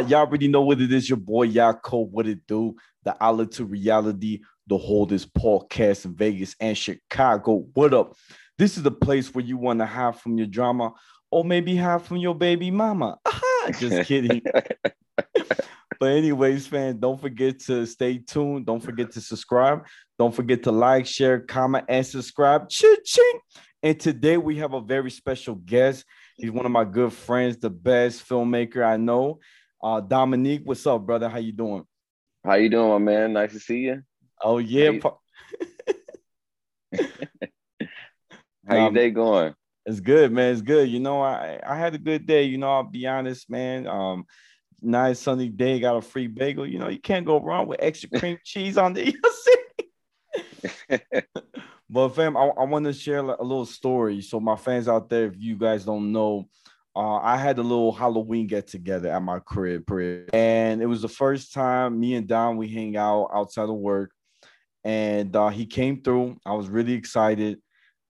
Y'all already know what it is. Your boy Yako, what it do? The outlet to reality, the holders podcast in Vegas and Chicago. What up? This is the place where you want to have from your drama or maybe have from your baby mama. Just kidding. but anyways, fam, don't forget to stay tuned. Don't forget to subscribe. Don't forget to like, share, comment, and subscribe. Ching. And today we have a very special guest. He's one of my good friends, the best filmmaker I know. Uh, Dominique, what's up, brother? How you doing? How you doing, my man? Nice to see you. Oh yeah. How, you... How um, your day going? It's good, man. It's good. You know, I I had a good day. You know, I'll be honest, man. Um, nice sunny day. Got a free bagel. You know, you can't go wrong with extra cream cheese on the. But fam, I, I want to share a little story. So my fans out there, if you guys don't know, uh, I had a little Halloween get together at my crib, and it was the first time me and Don we hang out outside of work, and uh, he came through. I was really excited,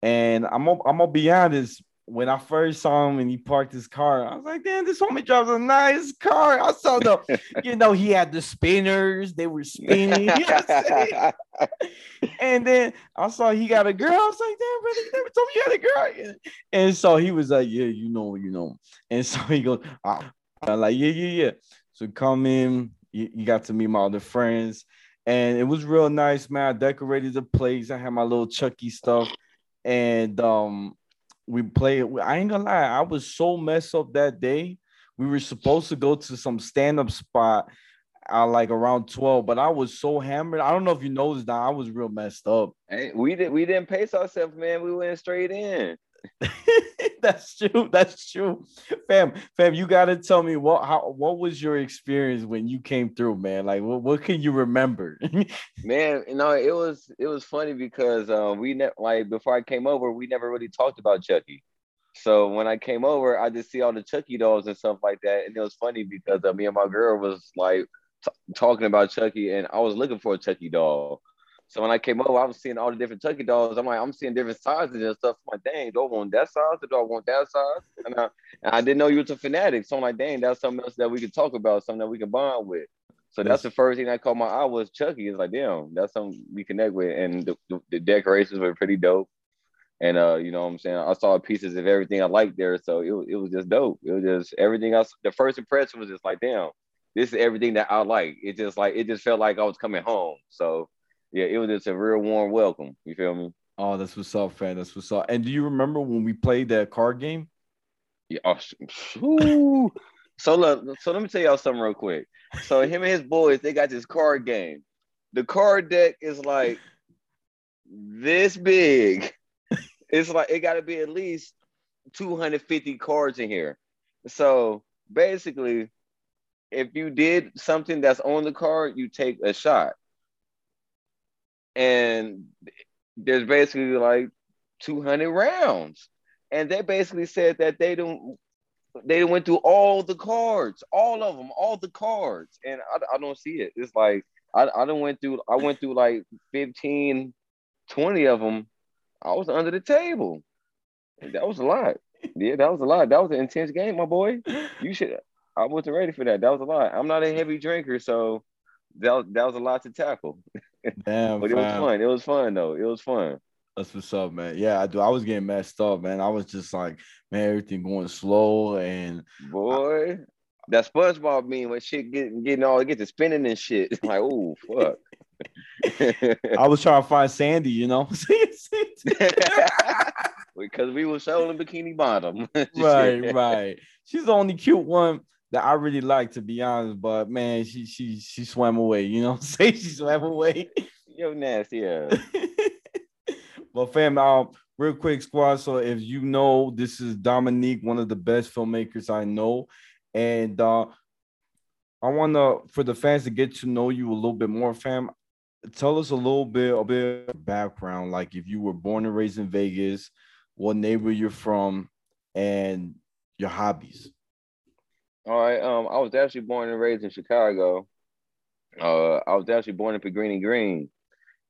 and I'm I'm gonna be honest when I first saw him and he parked his car, I was like, damn, this homie drives a nice car. I saw the, you know, he had the spinners, they were spinning. and then I saw he got a girl. I was like, damn, brother, you never told me you had a girl. And so he was like, yeah, you know, you know. And so he goes, ah. I'm like, yeah, yeah, yeah. So come in, you, you got to meet my other friends. And it was real nice, man. I decorated the place. I had my little Chucky stuff. And um, we played. I ain't gonna lie, I was so messed up that day. We were supposed to go to some stand-up spot uh, like around 12, but I was so hammered. I don't know if you noticed that I was real messed up. Hey, we did we didn't pace ourselves, man. We went straight in. that's true. That's true. Fam, fam, you gotta tell me what how what was your experience when you came through, man? Like what, what can you remember? man, you know, it was it was funny because uh, we ne- like before I came over, we never really talked about Chucky. So when I came over, I just see all the Chucky dolls and stuff like that, and it was funny because uh, me and my girl was like t- talking about Chucky, and I was looking for a Chucky doll. So when I came over, I was seeing all the different Chucky dolls. I'm like, I'm seeing different sizes and stuff. I'm like, dang, do I want that size or do I want that size? And I, and I didn't know you was a fanatic. So I'm like, dang, that's something else that we could talk about, something that we can bond with. So that's the first thing that caught my eye was Chucky. It's like, damn, that's something we connect with. And the, the, the decorations were pretty dope. And uh, you know what I'm saying? I saw pieces of everything I liked there. So it, it was just dope. It was just everything else. The first impression was just like, damn, this is everything that I like. It just like it just felt like I was coming home. So yeah, it was just a real warm welcome. You feel me? Oh, that's what's up, fan. That's what's up. And do you remember when we played that card game? Yeah. Oh, so look, so let me tell y'all something real quick. So him and his boys, they got this card game. The card deck is like this big. It's like it got to be at least 250 cards in here. So basically, if you did something that's on the card, you take a shot and there's basically like 200 rounds. And they basically said that they don't they went through all the cards all of them all the cards. And i, I don't see it. It's like i i don't went through i went through like 15 20 of them i was under the table. That was a lot. Yeah that was a lot. That was an intense game my boy. You should i wasn't ready for that. That was a lot. I'm not a heavy drinker so that, that was a lot to tackle Damn, but it was fun. It was fun though. It was fun. That's what's up, man. Yeah, I do. I was getting messed up, man. I was just like, man, everything going slow and boy, I, that SpongeBob meme when shit getting getting all get to spinning and shit. like, oh fuck. I was trying to find Sandy, you know, because we were showing Bikini Bottom. right, right. She's the only cute one that I really like, to be honest. But man, she she she swam away. You know, say she swam away. Yo, nasty. Yeah. but fam, um, real quick, squad. So if you know, this is Dominique, one of the best filmmakers I know, and uh, I want to for the fans to get to know you a little bit more, fam. Tell us a little bit a bit background, like if you were born and raised in Vegas, what neighborhood you're from, and your hobbies. All right. Um, I was actually born and raised in Chicago. Uh, I was actually born in Cabrini Green,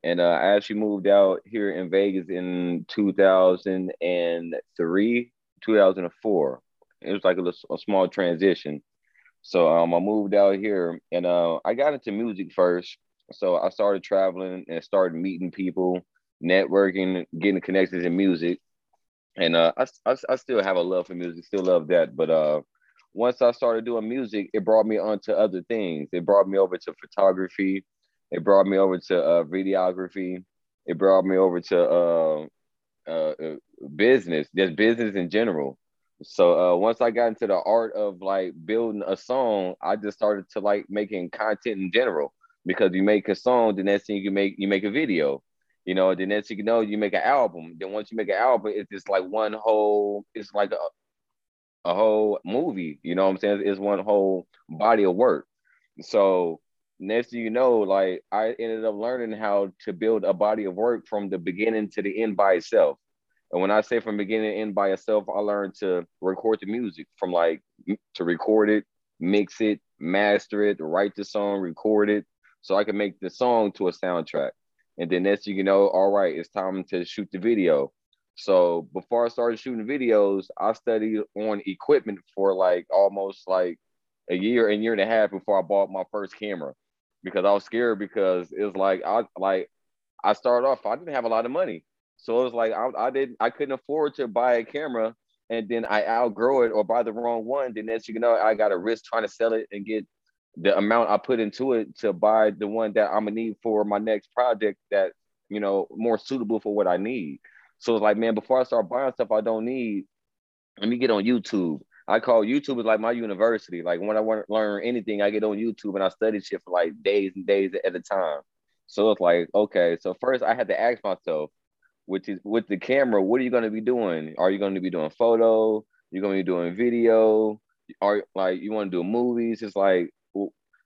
and uh, I actually moved out here in Vegas in 2003, 2004. It was like a, a small transition. So um, I moved out here, and uh, I got into music first. So I started traveling and started meeting people, networking, getting connections in music, and uh, I, I, I still have a love for music, still love that. But uh, once I started doing music, it brought me onto other things. It brought me over to photography. It brought me over to uh, videography. It brought me over to uh, uh, uh, business, just business in general. So uh, once I got into the art of like building a song, I just started to like making content in general. Because you make a song, the next thing you can make you make a video. You know, the next thing you know, you make an album. Then once you make an album, it's just like one whole. It's like a a whole movie. You know what I'm saying? It's one whole body of work. So next thing you know, like I ended up learning how to build a body of work from the beginning to the end by itself. And when I say from beginning to end by itself, I learned to record the music from like to record it, mix it, master it, write the song, record it, so I can make the song to a soundtrack. And then next thing you know, all right, it's time to shoot the video. So before I started shooting videos, I studied on equipment for like almost like a year and year and a half before I bought my first camera because I was scared because it was like I like I started off I didn't have a lot of money. So it was like I, I didn't I couldn't afford to buy a camera and then I outgrow it or buy the wrong one. Then as you know, I got a risk trying to sell it and get the amount I put into it to buy the one that I'm gonna need for my next project that you know more suitable for what I need. So it's like, man, before I start buying stuff I don't need, let me get on YouTube. I call YouTube is like my university. Like when I want to learn anything, I get on YouTube and I study shit for like days and days at a time. So it's like, okay, so first I had to ask myself, which is with the camera, what are you going to be doing? Are you going to be doing photo? You're going to be doing video? Are like you want to do movies? It's like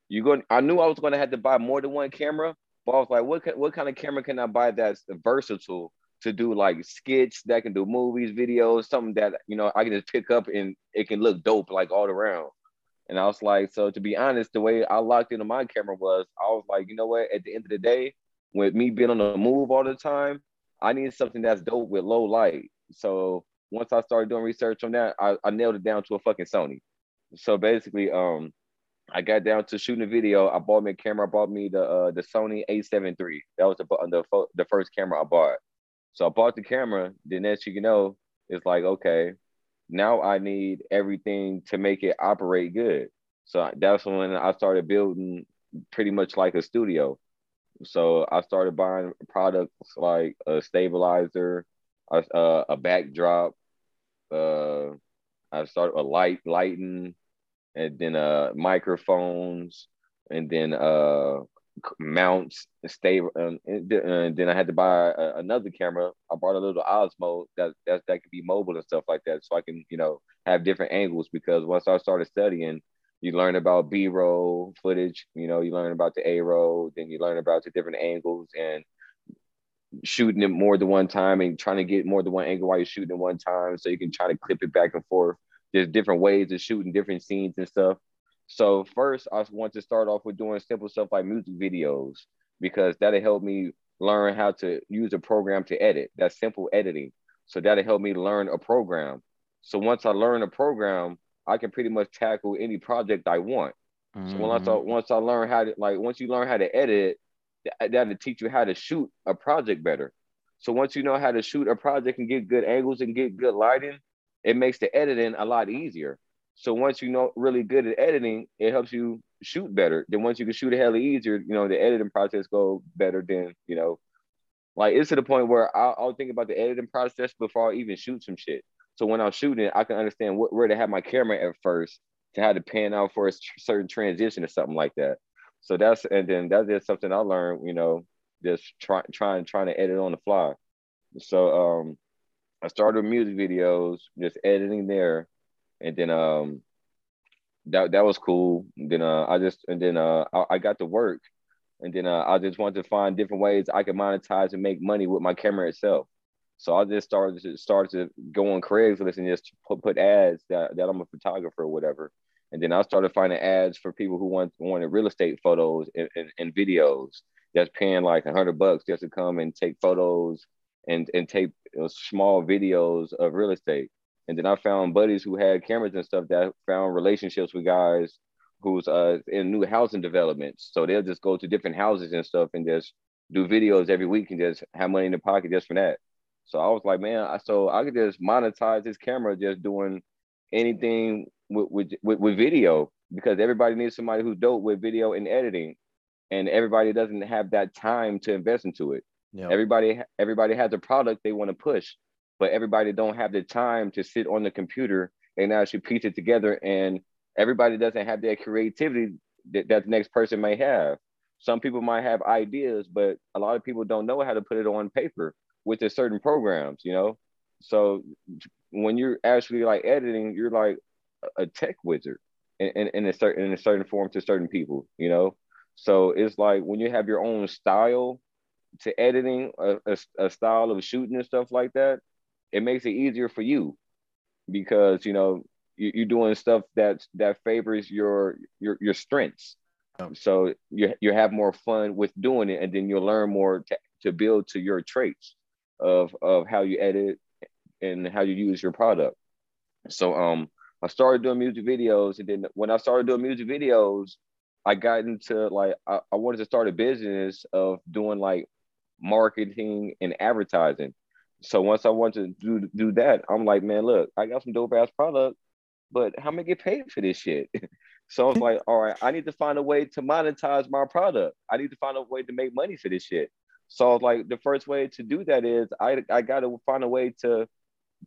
you going. I knew I was going to have to buy more than one camera, but I was like, what what kind of camera can I buy that's versatile to do like skits that can do movies, videos, something that you know I can just pick up and it can look dope like all around. And I was like, so to be honest, the way I locked into my camera was I was like, you know what? At the end of the day, with me being on the move all the time, I need something that's dope with low light. So once I started doing research on that, I, I nailed it down to a fucking Sony. So basically, um, I got down to shooting a video. I bought me a camera. I bought me the uh, the Sony A7 III. That was the the, the first camera I bought. So I bought the camera. Then next you know, it's like, okay, now I need everything to make it operate good. So that's when I started building pretty much like a studio. So I started buying products like a stabilizer, a, a, a backdrop, uh, I started a light lighting, and then uh microphones, and then uh mounts stay um, and, then I had to buy a, another camera. I bought a little Osmo that, that that could be mobile and stuff like that, so I can you know have different angles. Because once I started studying, you learn about B-roll footage. You know, you learn about the A-roll, then you learn about the different angles and shooting it more than one time and trying to get more than one angle while you're shooting it one time, so you can try to clip it back and forth. There's different ways of shooting different scenes and stuff. So first, I want to start off with doing simple stuff like music videos because that'll help me learn how to use a program to edit. That's simple editing. So that'll help me learn a program. So once I learn a program, I can pretty much tackle any project I want. Mm-hmm. So once I once I learn how to like once you learn how to edit, that'll teach you how to shoot a project better. So once you know how to shoot a project and get good angles and get good lighting, it makes the editing a lot easier. So once you know really good at editing, it helps you shoot better. Then once you can shoot a hell easier, you know, the editing process go better than, you know, like it's to the point where I'll, I'll, think about the editing process before I even shoot some shit. So when I'm shooting, I can understand what, where to have my camera at first to how to pan out for a certain transition or something like that. So that's and then that's just something I learned, you know, just trying trying trying to edit on the fly. So um I started with music videos, just editing there and then um that that was cool. And then uh, I just and then uh, I, I, got to work, and then uh, I just wanted to find different ways I could monetize and make money with my camera itself. So I just started to start to go on Craigslist and just put, put ads that, that I'm a photographer or whatever. And then I started finding ads for people who want wanted real estate photos and, and, and videos that's paying like a hundred bucks just to come and take photos and and take small videos of real estate. And then I found buddies who had cameras and stuff that found relationships with guys who's uh in new housing developments. So they'll just go to different houses and stuff and just do videos every week and just have money in the pocket just for that. So I was like, man, I, so I could just monetize this camera just doing anything with, with, with, with video because everybody needs somebody who's dope with video and editing and everybody doesn't have that time to invest into it. Yep. Everybody everybody has a product they want to push, but everybody don't have the time to sit on the computer and actually piece it together and everybody doesn't have that creativity that, that the next person may have. Some people might have ideas, but a lot of people don't know how to put it on paper with the certain programs, you know. So when you're actually like editing, you're like a tech wizard in, in, in a certain in a certain form to certain people, you know. So it's like when you have your own style to editing, a, a, a style of shooting and stuff like that, it makes it easier for you because you know you, are doing stuff that that favors your your your strengths. So you you have more fun with doing it, and then you'll learn more to, to build to your traits of of how you edit and how you use your product. So um, I started doing music videos, and then when I started doing music videos, I got into like I, I wanted to start a business of doing like marketing and advertising. So once I wanted to do do that, I'm like, man, look, I got some dope ass product but how am I get paid for this shit? so I was like, all right, I need to find a way to monetize my product. I need to find a way to make money for this shit. So I was like, the first way to do that is I I got to find a way to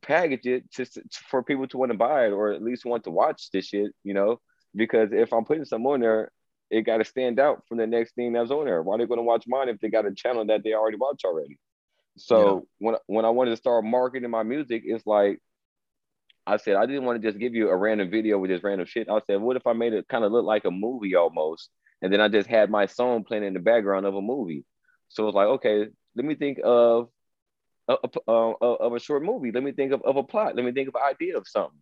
package it to, for people to want to buy it or at least want to watch this shit, you know? Because if I'm putting some on there, it got to stand out from the next thing that's on there. Why are they to watch mine if they got a channel that they already watch already? So yeah. when when I wanted to start marketing my music, it's like I said I didn't want to just give you a random video with this random shit. I said, what if I made it kind of look like a movie almost, and then I just had my song playing in the background of a movie. So it's like, okay, let me think of a, a, a, of a short movie. Let me think of, of a plot. Let me think of an idea of something.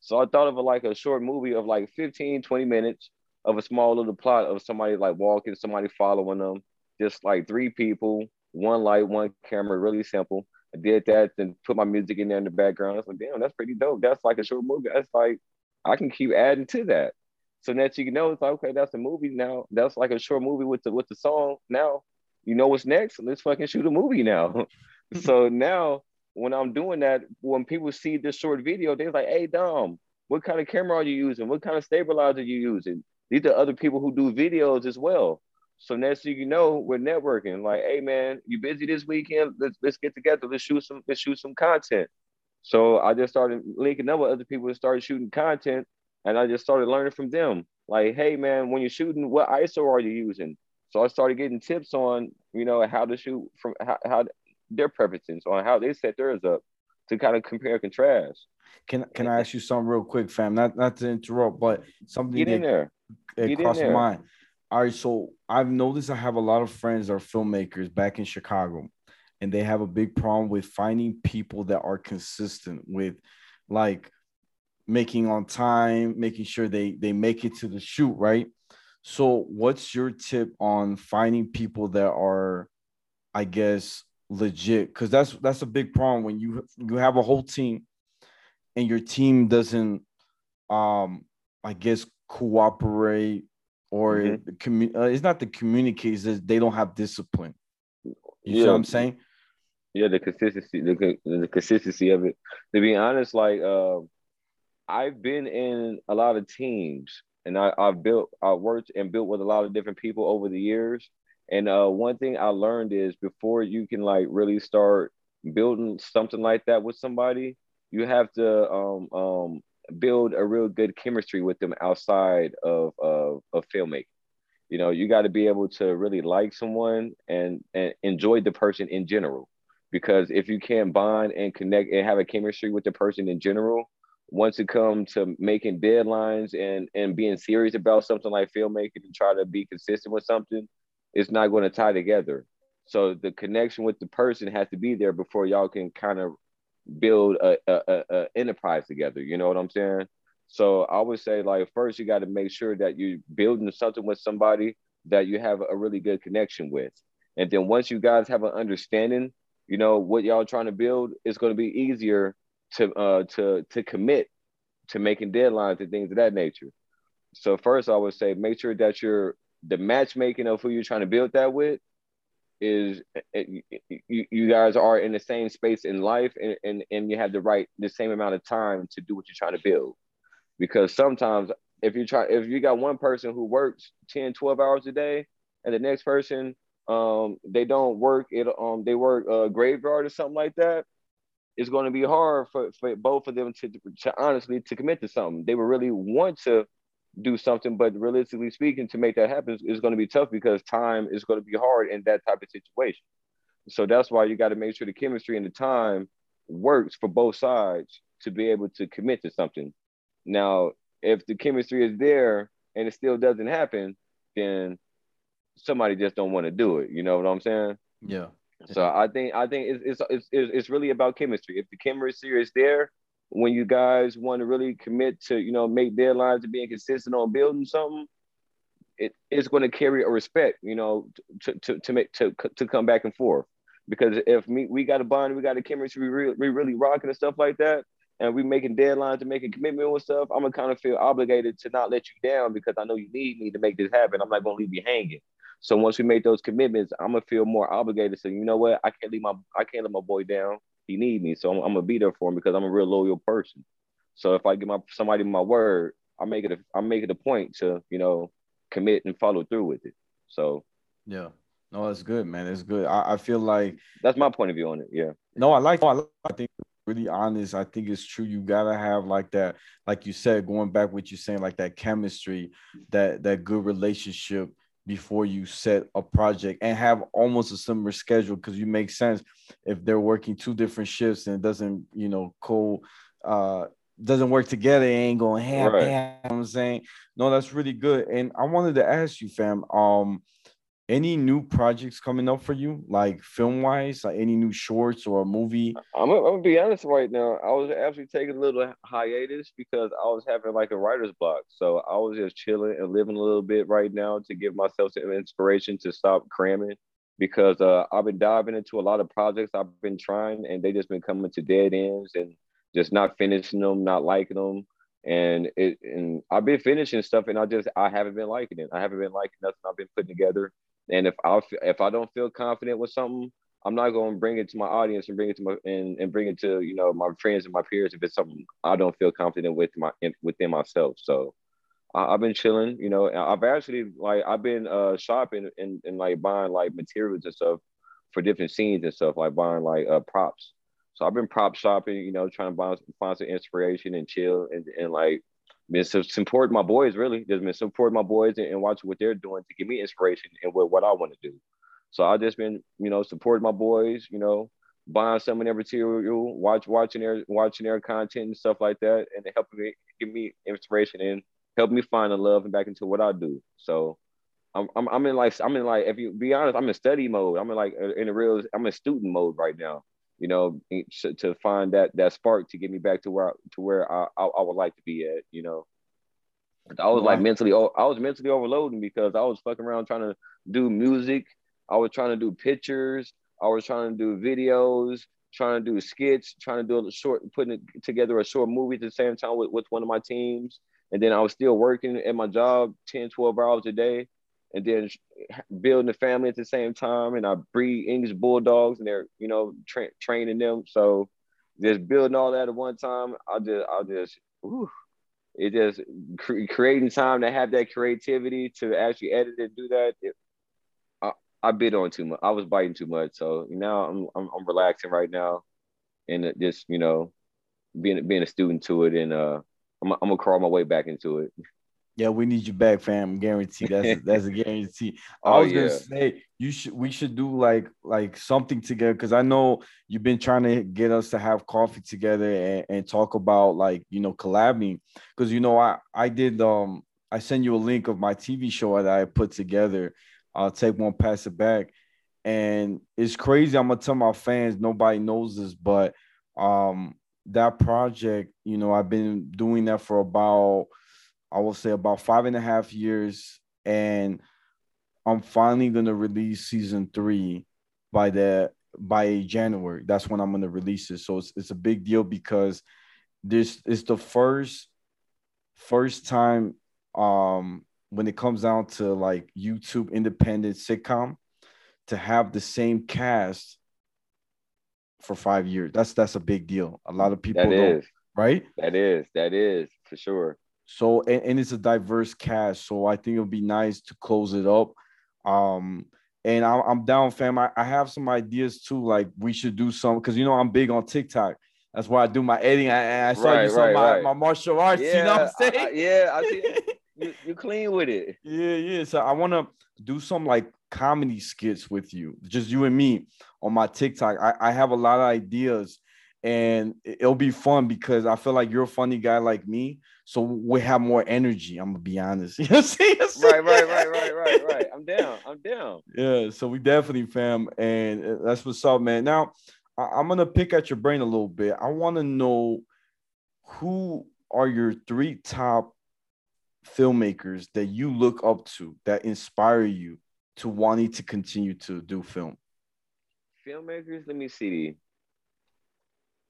So I thought of a, like a short movie of like 15, 20 minutes of a small little plot of somebody like walking, somebody following them, just like three people, one light, one camera, really simple. I did that, then put my music in there in the background. I was like, damn, that's pretty dope. That's like a short movie. That's like, I can keep adding to that. So next you know, it's like, okay, that's a movie now. That's like a short movie with the with the song. Now you know what's next. Let's fucking shoot a movie now. so now when I'm doing that, when people see this short video, they're like, hey Dom, what kind of camera are you using? What kind of stabilizer are you using? These are other people who do videos as well. So next thing you know, we're networking. Like, hey man, you busy this weekend? Let's let's get together. Let's shoot some let's shoot some content. So I just started linking up with other people and started shooting content, and I just started learning from them. Like, hey man, when you're shooting, what ISO are you using? So I started getting tips on, you know, how to shoot from how, how their preferences on how they set theirs up to kind of compare and contrast. Can can I ask you something real quick, fam? Not not to interrupt, but something get in there. It crossed my mind. All right, so I've noticed I have a lot of friends that are filmmakers back in Chicago, and they have a big problem with finding people that are consistent with like making on time, making sure they they make it to the shoot, right? So, what's your tip on finding people that are, I guess, legit? Because that's that's a big problem when you you have a whole team, and your team doesn't, um, I guess, cooperate or mm-hmm. commu- uh, it's not the communicators they don't have discipline. You yeah. see what I'm saying? Yeah, the consistency, the, the consistency of it. To be honest, like uh, I've been in a lot of teams, and I, I've built, I worked and built with a lot of different people over the years. And uh, one thing I learned is before you can like really start building something like that with somebody, you have to um, um, build a real good chemistry with them outside of of, of filmmaking. You know, you got to be able to really like someone and and enjoy the person in general. Because if you can't bond and connect and have a chemistry with the person in general, once it comes to making deadlines and and being serious about something like filmmaking and try to be consistent with something, it's not going to tie together. So the connection with the person has to be there before y'all can kind of build a, a, a, enterprise together. You know what I'm saying? So I would say like first you got to make sure that you're building something with somebody that you have a really good connection with. And then once you guys have an understanding, you know, what y'all trying to build, it's going to be easier to uh to to commit to making deadlines and things of that nature. so first I would say make sure that you're the matchmaking of who you're trying to build that with is it, you, you guys are in the same space in life and, and, and you have the right the same amount of time to do what you're trying to build. Because sometimes if you try if you got one person who works 10 12 hours a day and the next person um they don't work it um they work a uh, graveyard or something like that it's going to be hard for, for both of them to, to honestly to commit to something. They would really want to do something, but realistically speaking, to make that happen is going to be tough because time is going to be hard in that type of situation. So that's why you got to make sure the chemistry and the time works for both sides to be able to commit to something. Now, if the chemistry is there and it still doesn't happen, then somebody just don't want to do it. You know what I'm saying? Yeah. So I think I think it's it's it's, it's really about chemistry. If the chemistry is there, when you guys want to really commit to, you know, make deadlines and being consistent on building something, it's going to carry a respect, you know, to, to, to make to, to come back and forth. Because if me, we got a bond, we got a chemistry, we really, we really rocking and stuff like that, and we making deadlines and making commitment with stuff, I'm gonna kind of feel obligated to not let you down because I know you need me to make this happen. I'm not gonna leave you hanging. So once we make those commitments, I'm gonna feel more obligated. So you know what? I can't leave my I can't let my boy down he need me. So I'm, I'm, gonna be there for him because I'm a real loyal person. So if I give my somebody my word, I make it a, I make it a point to you know commit and follow through with it. So yeah, no, that's good, man. It's good. I, I feel like that's my point of view on it. Yeah. No, I like. I, I think really honest. I think it's true. You gotta have like that, like you said, going back what you're saying, like that chemistry, that that good relationship before you set a project and have almost a similar schedule because you make sense. If they're working two different shifts and it doesn't you know co uh doesn't work together it ain't going ham, right. ham you know i'm saying? No that's really good. And i wanted to ask you fam um any new projects coming up for you, like film wise, like any new shorts or a movie? I'm, gonna be honest right now. I was actually taking a little hiatus because I was having like a writer's block. So I was just chilling and living a little bit right now to give myself some inspiration to stop cramming because uh, I've been diving into a lot of projects I've been trying and they just been coming to dead ends and just not finishing them, not liking them. And it and I've been finishing stuff and I just I haven't been liking it. I haven't been liking nothing I've been putting together. And if I if I don't feel confident with something, I'm not going to bring it to my audience and bring it to my and, and bring it to you know my friends and my peers if it's something I don't feel confident with my in, within myself. So I, have been chilling. You know, I've actually like I've been uh shopping and, and like buying like materials and stuff for different scenes and stuff like buying like uh props. So I've been prop shopping. You know, trying to buy, find some inspiration and chill and and like been supporting my boys really. Just been supporting my boys and, and watching what they're doing to give me inspiration and what, what I want to do. So I just been, you know, supporting my boys, you know, buying some of their material, watch watching their watching their content and stuff like that, and helping me give me inspiration and help me find the love and back into what I do. So I'm, I'm, I'm in like I'm in like if you be honest, I'm in study mode. I'm in like uh, in a real I'm in student mode right now you know, to find that that spark to get me back to where to where I, I, I would like to be at, you know. I was like mentally, I was mentally overloading because I was fucking around trying to do music. I was trying to do pictures. I was trying to do videos, trying to do skits, trying to do a short, putting together a short movie at the same time with, with one of my teams. And then I was still working at my job 10, 12 hours a day and then building a family at the same time. And I breed English bulldogs, and they're you know tra- training them. So just building all that at one time, I just I just whew, it just cre- creating time to have that creativity to actually edit and do that. It, I, I bit on too much. I was biting too much. So now I'm I'm, I'm relaxing right now, and just you know being being a student to it, and uh, I'm I'm gonna crawl my way back into it. Yeah, we need you back, fam. Guarantee. That's that's a guarantee. I oh, was gonna say you should we should do like like something together because I know you've been trying to get us to have coffee together and, and talk about like you know collabing because you know I I did um I sent you a link of my TV show that I put together. I'll take one pass it back, and it's crazy. I'm gonna tell my fans nobody knows this, but um that project you know I've been doing that for about I will say about five and a half years, and I'm finally gonna release season three by the by January. That's when I'm gonna release it. So it's, it's a big deal because this is the first first time um when it comes down to like YouTube independent sitcom to have the same cast for five years. That's that's a big deal. A lot of people That don't, is. right? That is. That is for sure. So and, and it's a diverse cast. So I think it'll be nice to close it up. Um and I'm, I'm down, fam. I, I have some ideas too. Like we should do some because you know I'm big on TikTok. That's why I do my editing. I, I started Right, doing some right, my, right. my martial arts. you know what I'm saying? I- yeah, I see. You, you clean with it. Yeah, yeah. So I want to do some like comedy skits with you, just you and me on my TikTok. I, I have a lot of ideas and it'll be fun because I feel like you're a funny guy like me. So we have more energy. I'm gonna be honest. You I'm saying? Right, right, right, right, right, right. I'm down. I'm down. Yeah, so we definitely fam, and uh, that's what's up, man. Now I- I'm gonna pick at your brain a little bit. I want to know who are your three top filmmakers that you look up to that inspire you to wanting to continue to do film. Filmmakers, let me see.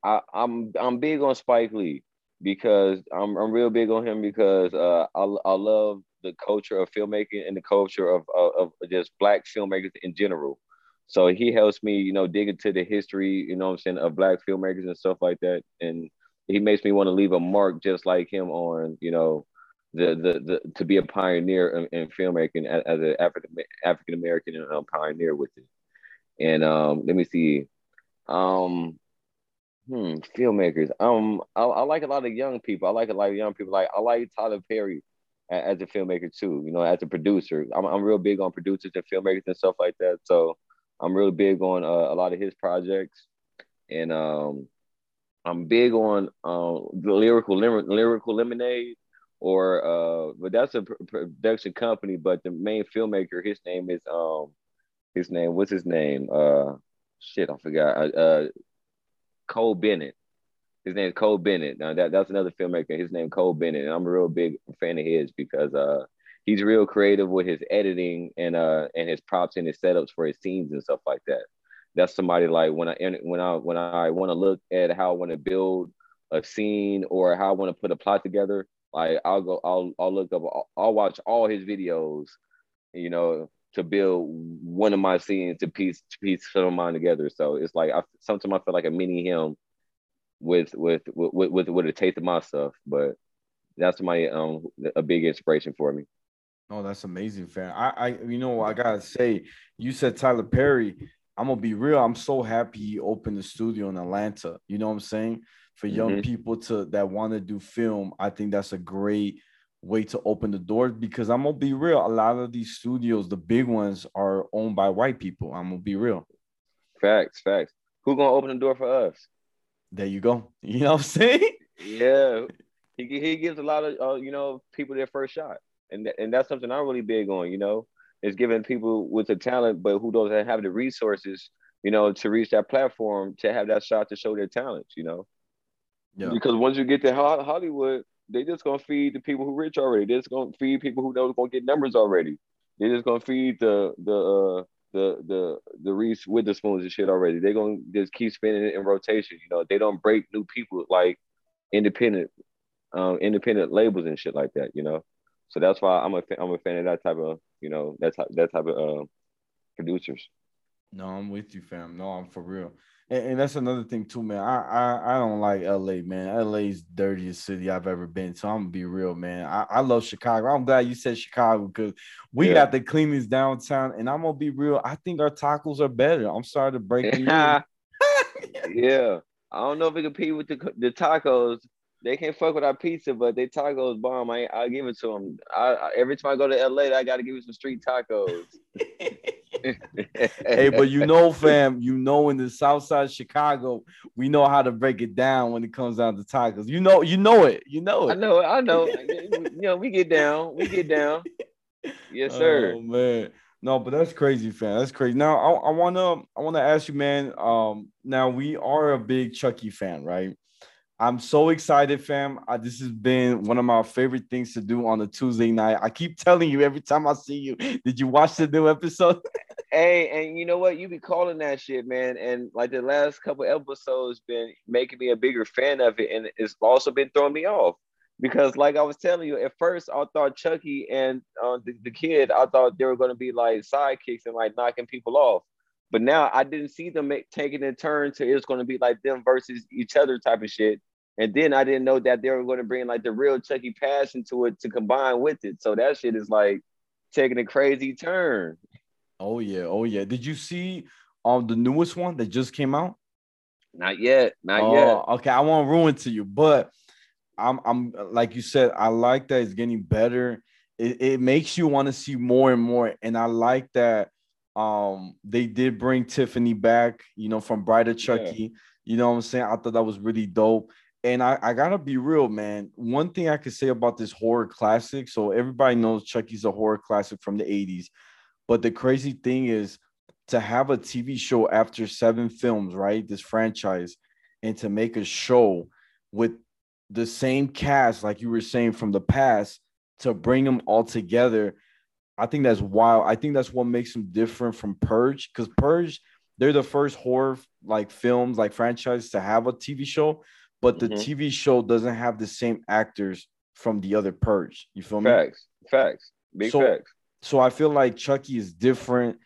I, I'm I'm big on Spike Lee because I'm I'm real big on him because uh, I I love the culture of filmmaking and the culture of, of of just black filmmakers in general. So he helps me, you know, dig into the history, you know I'm saying, of black filmmakers and stuff like that. And he makes me want to leave a mark just like him on, you know, the the, the to be a pioneer in, in filmmaking as, an African African American pioneer with it. And um, let me see, um, hmm, filmmakers. Um, I, I like a lot of young people. I like a lot of young people. Like I like Tyler Perry as a filmmaker too. You know, as a producer, I'm I'm real big on producers and filmmakers and stuff like that. So I'm really big on uh, a lot of his projects, and um, I'm big on um, the lyrical Lyrical Lemonade, or uh, but that's a pr- production company. But the main filmmaker, his name is um, his name what's his name? Uh, shit, I forgot. Uh, uh Cole Bennett. His name is Cole Bennett. Now that that's another filmmaker. His name Cole Bennett, and I'm a real big fan of his because uh he's real creative with his editing and uh and his props and his setups for his scenes and stuff like that. That's somebody like when I when I when I want to look at how I want to build a scene or how I want to put a plot together. Like I'll go, I'll I'll look up, I'll, I'll watch all his videos, you know, to build one of my scenes to piece to piece some of mine together. So it's like I sometimes I feel like a mini him with with with with with a taste of my stuff. But that's my um a big inspiration for me. Oh, that's amazing, fam. I, I, you know, I gotta say, you said Tyler Perry. I'm gonna be real. I'm so happy he opened the studio in Atlanta. You know what I'm saying? For young Mhm. people to that want to do film, I think that's a great way to open the doors. Because I'm gonna be real. A lot of these studios, the big ones, are owned by white people. I'm gonna be real. Facts, facts. Who gonna open the door for us? There you go. You know what I'm saying? Yeah, he he gives a lot of uh, you know people their first shot, and th- and that's something I'm really big on. You know, is giving people with the talent but who doesn't have the resources, you know, to reach that platform to have that shot to show their talents. You know, Yeah. because once you get to Ho- Hollywood, they just gonna feed the people who rich already. They're just gonna feed people who know gonna get numbers already. They're just gonna feed the the uh, the the the Reese Witherspoons and shit already. They're gonna just keep spinning it in rotation. You know, they don't break new people like independent um independent labels and shit like that. You know, so that's why I'm a I'm a fan of that type of you know that type that type of uh, producers. No, I'm with you, fam. No, I'm for real. And, and that's another thing too, man. I, I I don't like LA, man. LA's dirtiest city I've ever been. So I'm gonna be real, man. I, I love Chicago. I'm glad you said Chicago because we Yeah. got the cleanest downtown. And I'm gonna be real. I think our tacos are better. I'm sorry to break news. yeah, I don't know if it compete with the the tacos. They can't fuck with our pizza, but they tacos bomb. I I give it to them. I, I every time I go to LA, I got to give you some street tacos. hey, but you know, fam, you know, in the South Side of Chicago, we know how to break it down when it comes down to tacos. You know, you know it. You know it. I know, I know. you know, we get down, we get down. Yes, sir. Oh man. No, but that's crazy, fam. That's crazy. Now I, I wanna I wanna ask you, man. Um, now we are a big Chucky fan, right? I'm so excited, fam. I, this has been one of my favorite things to do on a Tuesday night. I keep telling you every time I see you. Did you watch the new episode? Hey, and you know what? You be calling that shit, man. And like the last couple episodes been making me a bigger fan of it, and it's also been throwing me off because like I was telling you, at first I thought Chucky and uh, the, the kid, I thought they were going to be like sidekicks and like knocking people off. But now I didn't see them make, taking a turn to it's going to be like them versus each other type of shit. And then I didn't know that they were going to bring like the real Chucky passion to it to combine with it. So that shit is like taking a crazy turn. Oh yeah, oh yeah. Did you see um the newest one that just came out? Not yet, not oh, yet. Okay, I won't ruin to you, but I'm I'm like you said, I like that it's getting better. It, it makes you want to see more and more, and I like that. Um, they did bring Tiffany back, you know, from Bride of Chucky. Yeah. You know what I'm saying? I thought that was really dope. And I, I gotta be real, man. One thing I could say about this horror classic, so everybody knows Chucky's a horror classic from the 80s. But the crazy thing is to have a TV show after seven films, right? This franchise, and to make a show with the same cast, like you were saying from the past, to bring them all together. I think that's wild. I think that's what makes them different from Purge, because Purge, they're the first horror like films, like franchise to have a TV show, but the mm-hmm. TV show doesn't have the same actors from the other Purge. You feel facts, me? Facts, facts, big so, facts. So I feel like Chucky is different.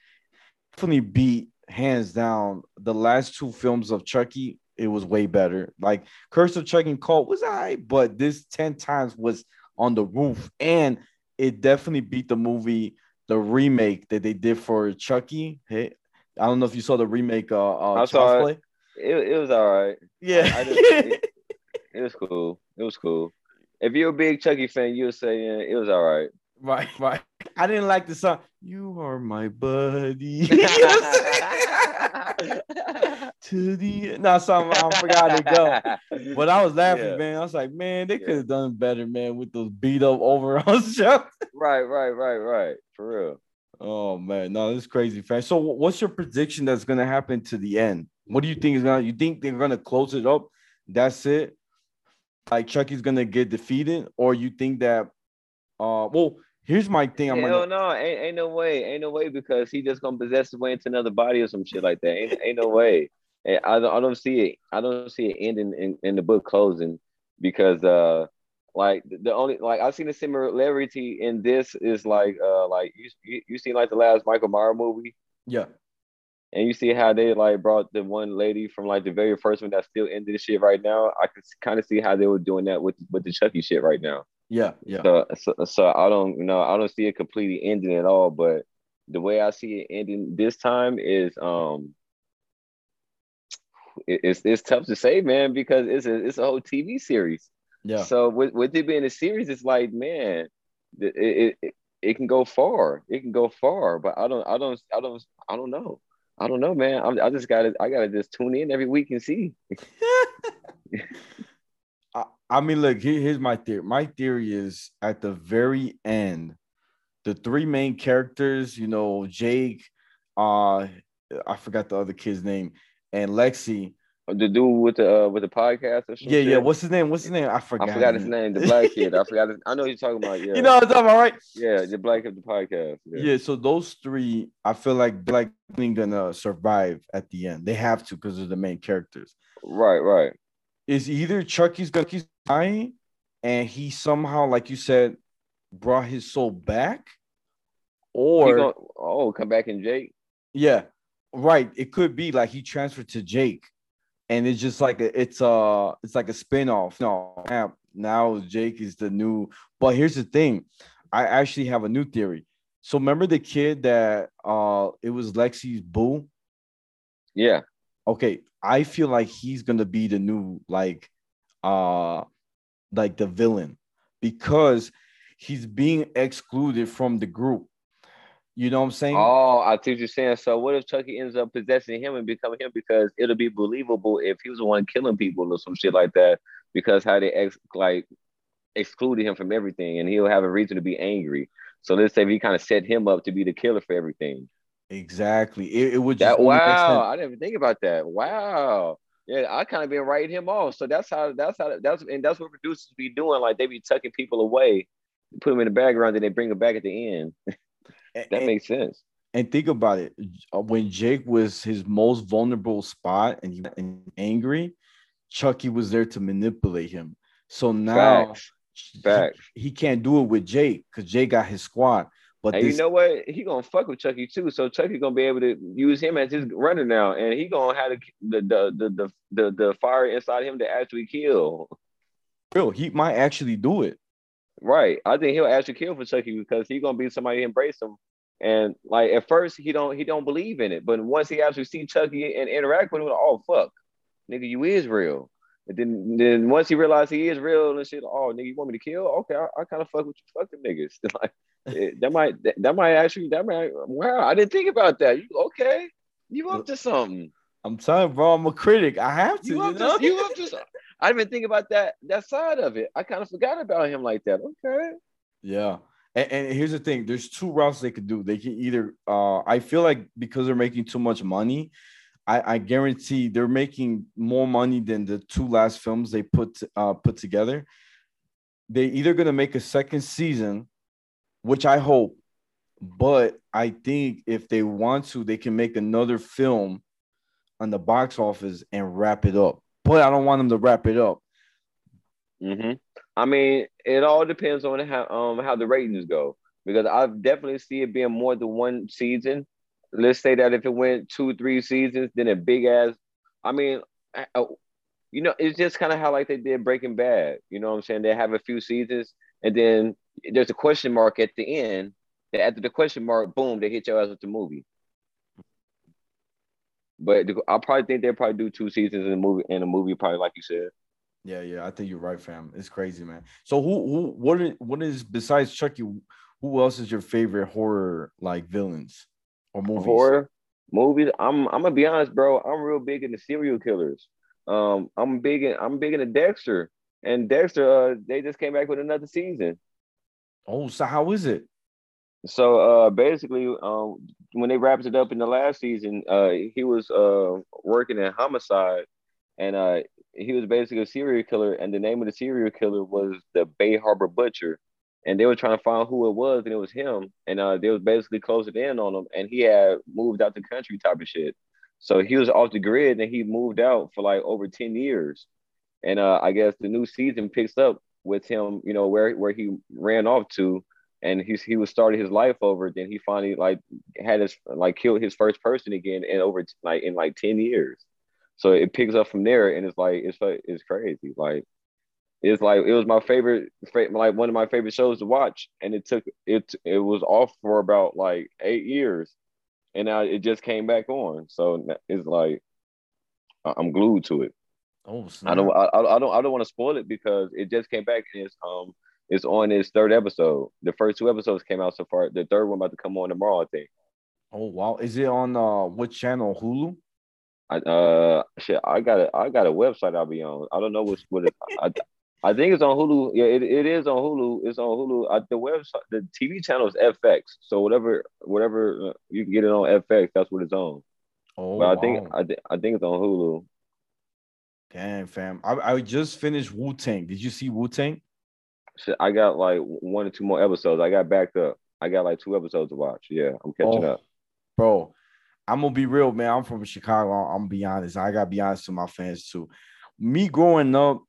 Definitely beat hands down the last two films of Chucky it was way better. Like Curse of Chucky and Cult was I, but this 10 times was on the roof. And it definitely beat the movie, the remake that they did for Chucky. Hey, I don't know if you saw the remake uh, uh I saw it. It. it. was all right. Yeah. I, I just, it, it, was cool. It was cool. If you're a big Chucky fan, you'll say yeah, it was all right. Right, right. I didn't like the song. You are my buddy. to the no, something I forgot to go. But I was laughing, yeah. man. I was like, man, they could have done better, man, with those beat up overalls. right, right, right, right. For real. Oh man, no, this is crazy, fan. So, what's your prediction that's gonna happen to the end? What do you think is gonna? You think they're gonna close it up? That's it. Like Chucky's gonna get defeated, or you think that? Uh, well, Here's my thing. I'm Hell gonna... no, ain't, ain't no way, ain't no way because he just gonna possess his way into another body or some shit like that. Ain't, ain't no way. I don't, I don't see it. I don't see it ending in, in the book closing because uh like the only like I've seen a similarity in this is like uh like you you, you seen like the last Michael Myers movie. Yeah. And you see how they like brought the one lady from like the very first one that's still in this shit right now. I could kind of see how they were doing that with with the Chucky shit right now. Yeah, yeah. So, so, so I don't you know I don't see it completely ending at all. But the way I see it ending this time is um it, it's it's tough to say, man, because it's a it's a whole TV series. Yeah. So with, with it being a series, it's like, man, it, it, it it can go far. It can go far, but I don't I don't I don't I don't know. I don't know, man. I'm, I just gotta I gotta just tune in every week and see. I mean, look, here, here's my theory. My theory is at the very end, the three main characters, you know, Jake, uh, I forgot the other kid's name, and Lexi. The dude with the uh, with the podcast or something. Yeah, yeah. What's his name? What's his name? I forgot. I forgot his name. The black kid. I forgot. His, I know you're talking about. Yeah. You know what I'm talking about, right? Yeah, the black kid, the podcast. Yeah. yeah. So those three, I feel like black gonna survive at the end. They have to because they're the main characters. Right. Right. Is either Chucky's gonna keep dying, and he somehow, like you said, brought his soul back, or gonna, oh, come back in Jake. Yeah, right. It could be like he transferred to Jake, and it's just like a, it's a it's like a spinoff. No, now Jake is the new. But here's the thing, I actually have a new theory. So remember the kid that uh it was Lexi's boo? Yeah. Okay, I feel like he's gonna be the new like uh like the villain because he's being excluded from the group. You know what I'm saying? Oh, I see what you're saying. So what if Chucky ends up possessing him and becoming him because it'll be believable if he was the one killing people or some shit like that because how they ex like excluded him from everything and he'll have a reason to be angry. So let's say we kind of set him up to be the killer for everything. Exactly. It, it would just that, wow. I didn't even think about that. Wow. Yeah, I kind of been writing him off. So that's how that's how that's and that's what producers be doing. Like they be tucking people away, put them in the background, and they bring them back at the end. that and, makes sense. And think about it. Uh, when Jake was his most vulnerable spot and he angry, Chucky was there to manipulate him. So now Facts. Facts. he, he can't do it with Jake because Jake got his squad. But And this, you know what? He gonna fuck with Chucky too. So Chucky gonna be able to use him as his runner now, and he gonna have the the the the the, the fire inside him to actually kill. real, he might actually do it. Right. I think he'll actually kill for Chucky because he's gonna be somebody embrace him. And like at first he don't he don't believe in it, but once he actually see Chucky and interact with him, oh fuck, nigga, you is real. And then then once he realized he is real and shit, oh nigga, you want me to kill? Okay, I, I kind of fuck with you, fuck them niggas. like it- that might that, that might actually that might wow, I didn't think about that. You okay? You up to something? I'm telling you, bro, I'm a critic. I have to. You You up know? to you up to something? I didn't even think about that that side of it. I kind of forgot about him like that. Okay. Yeah. And, and here's the thing: there's two routes they could do. They can either, uh, I feel like because they're making too much money, I, I guarantee they're making more money than the two last films they put uh, put together. They're either gonna make a second season, which I hope, but I think if they want to, they can make another film on the box office and wrap it up. But I don't want them to wrap it up. hmm I mean, it all depends on how um how the ratings go because I definitely see it being more than one season. Let's say that if it went two, three seasons, then a big ass. I mean, I- you know, it's just kind of how like they did Breaking Bad. You know what I'm saying? They have a few seasons, and then there's a question mark at the end. After the question mark, boom, they hit your ass with the movie. But I probably think they'll probably do two seasons in the movie in a movie, probably like you said. Yeah, yeah, I think you're right, fam. It's crazy, man. So who who what is what is besides Chucky, who else is your favorite horror like villains or movies? horror movies. I'm I'm gonna be honest, bro. I'm real big into serial killers. Um, I'm big in I'm big into Dexter, and Dexter. Uh, they just came back with another season. Oh, so how is it? So uh, basically, um, when they wrapped it up in the last season, uh, he was uh working in homicide, and uh, he was basically a serial killer, and the name of the serial killer was the Bay Harbor Butcher, and they were trying to find who it was, and it was him, and uh, they was basically closing in on him, and he had moved out the country type of shit, so he was off the grid, and he moved out for like over ten years, and uh, I guess the new season picks up with him, you know, where where he ran off to and he he was starting his life over. Then he finally like had his like killed his first person again in over like in like ten years. So it picks up from there, and it's like it's it's crazy. Like it's like it was my favorite, like one of my favorite shows to watch, and it took it it was off for about like eight years, and now it just came back on. So it's like I'm glued to it. Oh, I don't I, I don't I don't want to spoil it because it just came back and it's um it's on its third episode. The first two episodes came out so far. The third one about to come on tomorrow, I think. Oh wow, is it on uh what channel? Hulu? I uh shit, I got a I got a website I'll be on. I don't know what's what it I, I think it's on Hulu. Yeah, it, it is on Hulu. It's on Hulu. Uh, the website, the TV channel is FX. So whatever, whatever uh, you can get it on FX. That's what it's on. Oh, But I think. I, thi- I think it's on Hulu. damn fam. I, I just finished Wu Tang. Did you see Wu Tang? Shit, I got like one or two more episodes. I got backed up. I got like two episodes to watch. Yeah, I'm catching Oh, up. Bro, I'm gonna be real, man. I'm from Chicago. I'm gonna be honest. I gotta be honest to my fans too. Me growing up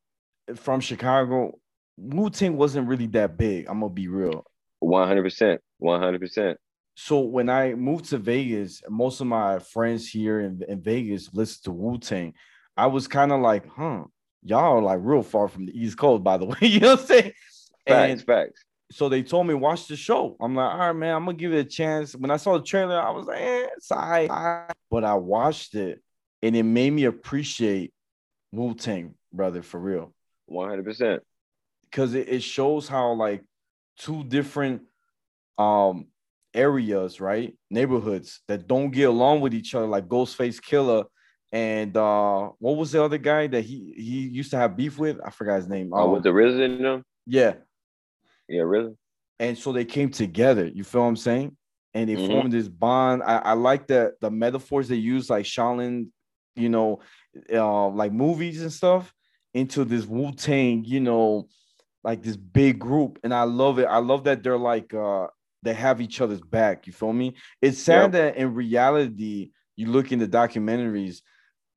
from Chicago, Wu Tang wasn't really that big. I'm gonna be real. One hundred percent. One hundred percent. So when I moved to Vegas, most of my friends here in, in Vegas listen to Wu Tang. I was kind of like, huh, y'all are like real far from the East Coast, by the way. you know what I'm saying? Facts. And facts. so they told me watch the show. I'm like, all right, man, I'm gonna give it a chance. When I saw the trailer, I was like, eh, it's all right, all right. But I watched it and it made me appreciate Wu Tang, brother, for real. One hundred percent. Because it, it shows how like two different um areas, right? Neighborhoods that don't get along with each other, like Ghostface Killah. And uh what was the other guy that he he used to have beef with? I forgot his name. Oh, Um, with the RZA in them? yeah, Yeah, really. and so they came together. You feel what I'm saying? And they Mhm. formed this bond. I, I like the the metaphors they use, like Shaolin, you know, uh, like movies and stuff, into this Wu Tang, you know, like this big group. And I love it. I love that they're like uh they have each other's back. You feel me? It's sad that in reality, you look in the documentaries,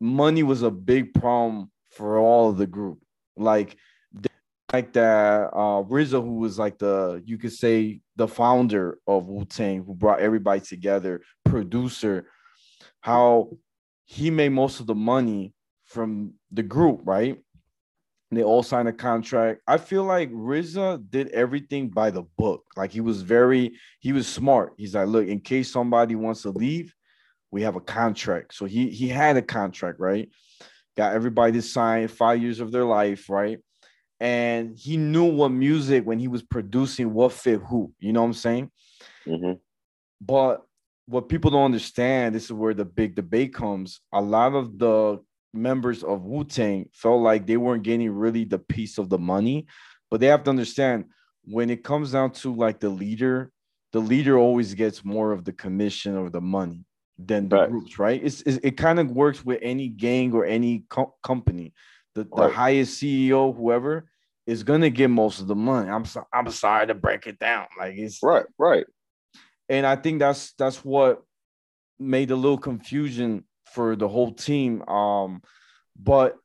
money was a big problem for all of the group. Like like that uh RZA, who was like the you could say the founder of Wu Tang, who brought everybody together, producer, how he made most of the money from the group, right? They all signed a contract. I feel like RZA did everything by the book. Like he was very, he was smart. He's like, look, in case somebody wants to leave, we have a contract. So he he had a contract, right? Got everybody to sign five years of their life, right? And he knew what music when he was producing what fit who. You know what I'm saying? Mm-hmm. But what people don't understand, this is where the big debate comes. A lot of the members of Wu Tang felt like they weren't getting really the piece of the money, but they have to understand when it comes down to like the leader, the leader always gets more of the commission or the money than the Right. groups, right? It's, it's it kind of works with any gang or any co- company. The, the Right. highest CEO, whoever, is gonna get most of the money. I'm so, I'm sorry to break it down, like it's Right, right. and I think that's that's what made a little confusion for the whole team. Um, but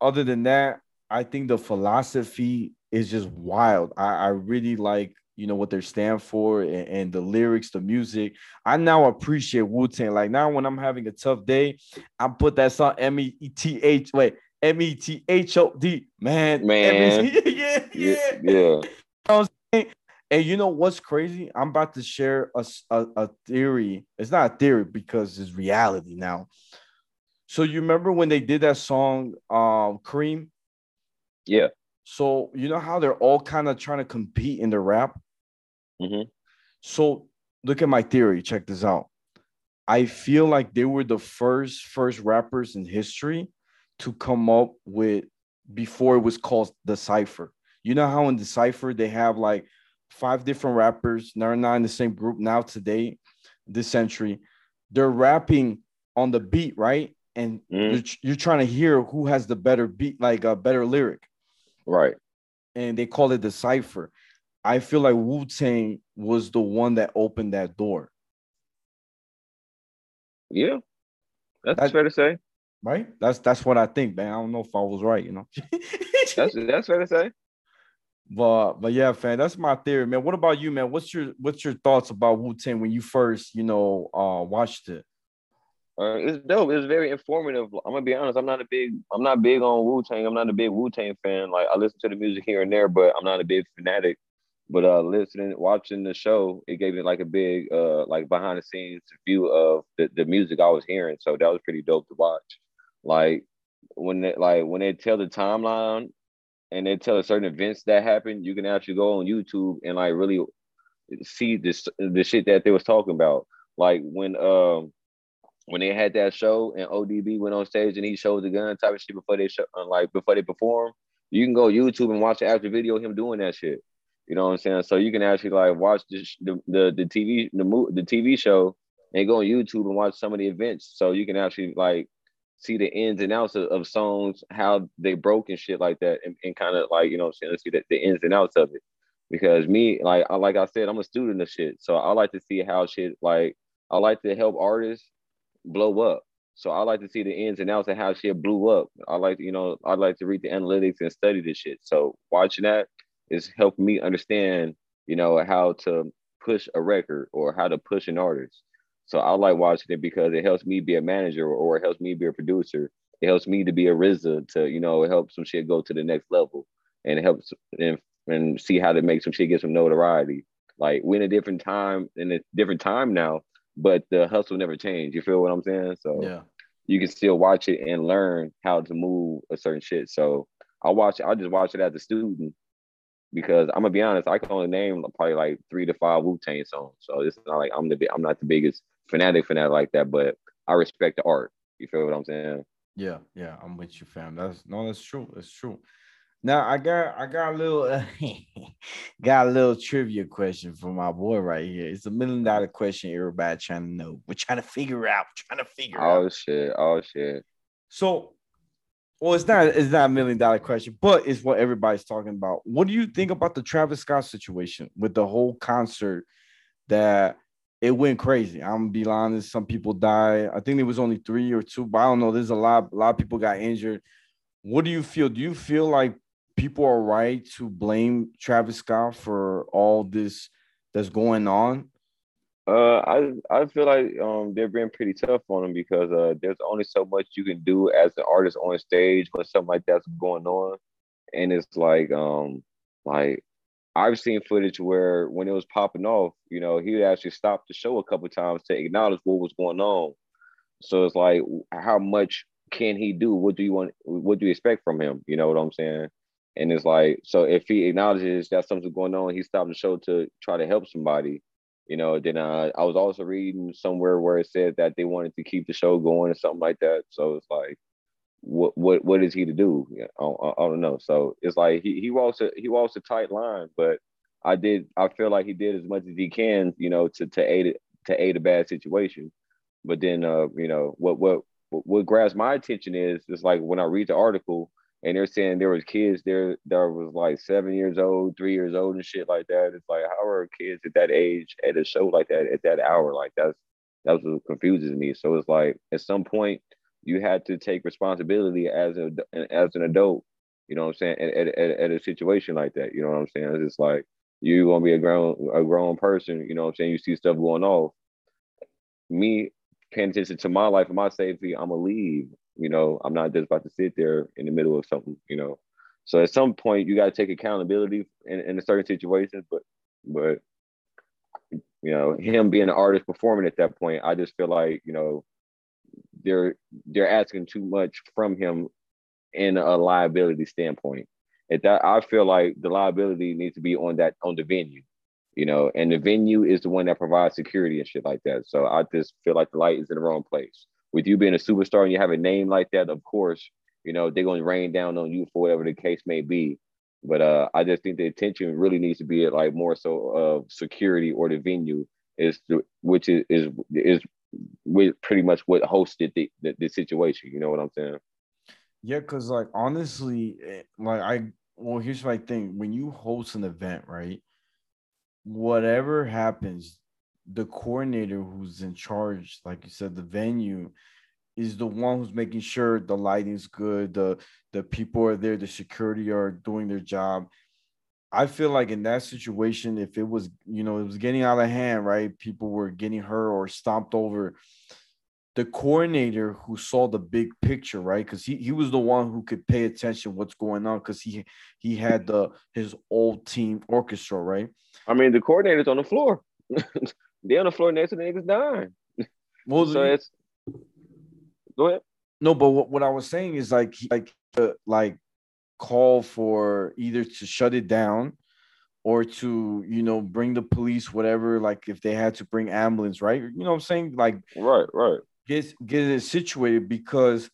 other than that, I think the philosophy is just wild. I, I really like you know what they stand for and, and the lyrics, the music. I now appreciate Wu Tang. Like now, when I'm having a tough day, I put that song M E T H wait M E T H O D man Man. yeah yeah Yeah, yeah. and you know what's crazy? I'm about to share a a theory. It's not a theory because it's reality now. So you remember when they did that song, um, Cream? Yeah. So you know how they're all kind of trying to compete in the rap. Mhm. So look at my theory. Check this out. I feel like they were the first first rappers in history to come up with before it was called the cipher. You know how in the cipher they have like five different rappers. They're not in the same group now today, this century. They're rapping on the beat, right? And Mhm. you're, you're trying to hear who has the better beat, like a better lyric Right. and they call it the cipher. I feel like Wu Tang was the one that opened that door, Yeah. That's That- fair to say. Right? That's that's what I think, man. I don't know if I was right, you know. That's that's fair to say. but but yeah, fan, that's my theory, man. What about you, man? What's your what's your thoughts about Wu Tang when you first, you know, uh watched it? Uh, it's dope. It's very informative. I'm gonna be honest. I'm not a big. I'm not big on Wu Tang. I'm not a big Wu Tang fan. Like I listen to the music here and there, but I'm not a big fanatic. But uh, listening, watching the show, it gave me like a big, uh, like behind the scenes view of the, the music I was hearing. So that was pretty dope to watch. Like when they, like when they tell the timeline and they tell certain events that happened, you can actually go on YouTube and like really see this the shit that they was talking about. Like when um when they had that show and ODB went on stage and he showed the gun type of shit before they show, uh, like before they perform, you can go YouTube and watch the actual video of him doing that shit. You know what I'm saying? So you can actually like watch the the the, the TV the the TV show and go on YouTube and watch some of the events. So you can actually like see the ins and outs of, of songs, how they broke and shit like that, and, and kind of like you know I'm saying, see the, the ins and outs of it. Because me, like I like I said, I'm a student of shit, so I like to see how shit like I like to help artists blow up. So I like to see the ins and outs of how shit blew up. I like, you know, I like to read the analytics and study this shit. So watching that is helping me understand, you know, how to push a record or how to push an artist. So I like watching it because it helps me be a manager or it helps me be a producer. It helps me to be a RZA to, you know, help some shit go to the next level and it helps and, and see how to make some shit get some notoriety. Like we're in a different time in a different time now, but the hustle never changed. You feel what I'm saying? So Yeah. you can still watch it and learn how to move a certain shit. So I watch it, I just watch it as a student because I'm gonna be honest, I can only name probably like three to five Wu Tang songs. So it's not like I'm the I'm not the biggest fanatic fanatic like that, but I respect the art. You feel what I'm saying? Yeah, yeah, I'm with you, fam. That's no, that's true. That's true. Now I got I got a little got a little trivia question for my boy right here. It's a million dollar question everybody trying to know. We're trying to figure out, trying to figure oh, out. Oh shit, oh shit. So, well, it's not it's not a million dollar question, but it's what everybody's talking about. What do you think about the Travis Scott situation with the whole concert that it went crazy? I'm gonna be honest, some people died. I think there was only three or two, but I don't know. There's a lot, a lot of people got injured. What do you feel? Do you feel like people are right to blame Travis Scott for all this that's going on? Uh, I I feel like um they're being pretty tough on him because uh there's only so much you can do as an artist on stage when something like that's going on, and it's like um like I've seen footage where when it was popping off, you know, he would actually stop the show a couple times to acknowledge what was going on. So it's like, how much can he do? What do you want? What do you expect from him? You know what I'm saying? And it's like, so if he acknowledges that something's going on, he stopped the show to try to help somebody you know, then I was also reading somewhere where it said that they wanted to keep the show going or something like that. So it's like, what what what is he to do? I, I don't know. So it's like he he walks a he walks a tight line, but I did I feel like he did as much as he can, you know, to to aid it to aid a bad situation. But then uh, you know, what what what grabs my attention is is like when I read the article, and they're saying there was kids there that was like seven years old, three years old, and shit like that. It's like how are kids at that age at a show like that at that hour? Like that's that's what confuses me. So it's like at some point you had to take responsibility as a as an adult. You know what I'm saying? At, at, at a situation like that, you know what I'm saying? It's just like you gonna be a grown a grown person. You know what I'm saying? You see stuff going off. Me paying attention to my life and my safety, I'm gonna leave. You know, I'm not just about to sit there in the middle of something, you know. So at some point you gotta take accountability in, in a certain situations, but but you know, him being an artist performing at that point, I just feel like, you know, they're they're asking too much from him in a liability standpoint. At that I feel like the liability needs to be on that on the venue, you know, and the venue is the one that provides security and shit like that. So I just feel like the light is in the wrong place with you being a superstar and you have a name like that, of course, you know, they're going to rain down on you for whatever the case may be. But uh, I just think the attention really needs to be at like more so of security or the venue is the, which is is is with pretty much what hosted the, the, the situation. You know what I'm saying? Yeah, because like honestly, eh, like I well, here's my thing: when you host an event, right? Whatever happens, the coordinator who's in charge, like you said, the venue is the one who's making sure the lighting's good, the the people are there, the security are doing their job. I feel like in that situation, if it was, you know, it was getting out of hand, right? People were getting hurt or stomped over. The coordinator who saw the big picture, right? Because he, he was the one who could pay attention what's going on because he he had the his old team orchestra, right? I mean, the coordinator's on the floor. They're on the floor next to the niggas dying. Well, so it's go ahead. No, but what, what I was saying is like like uh, like call for either to shut it down or to you know bring the police whatever like if they had to bring ambulance right? You know what i'm saying? Like right right. get get it situated because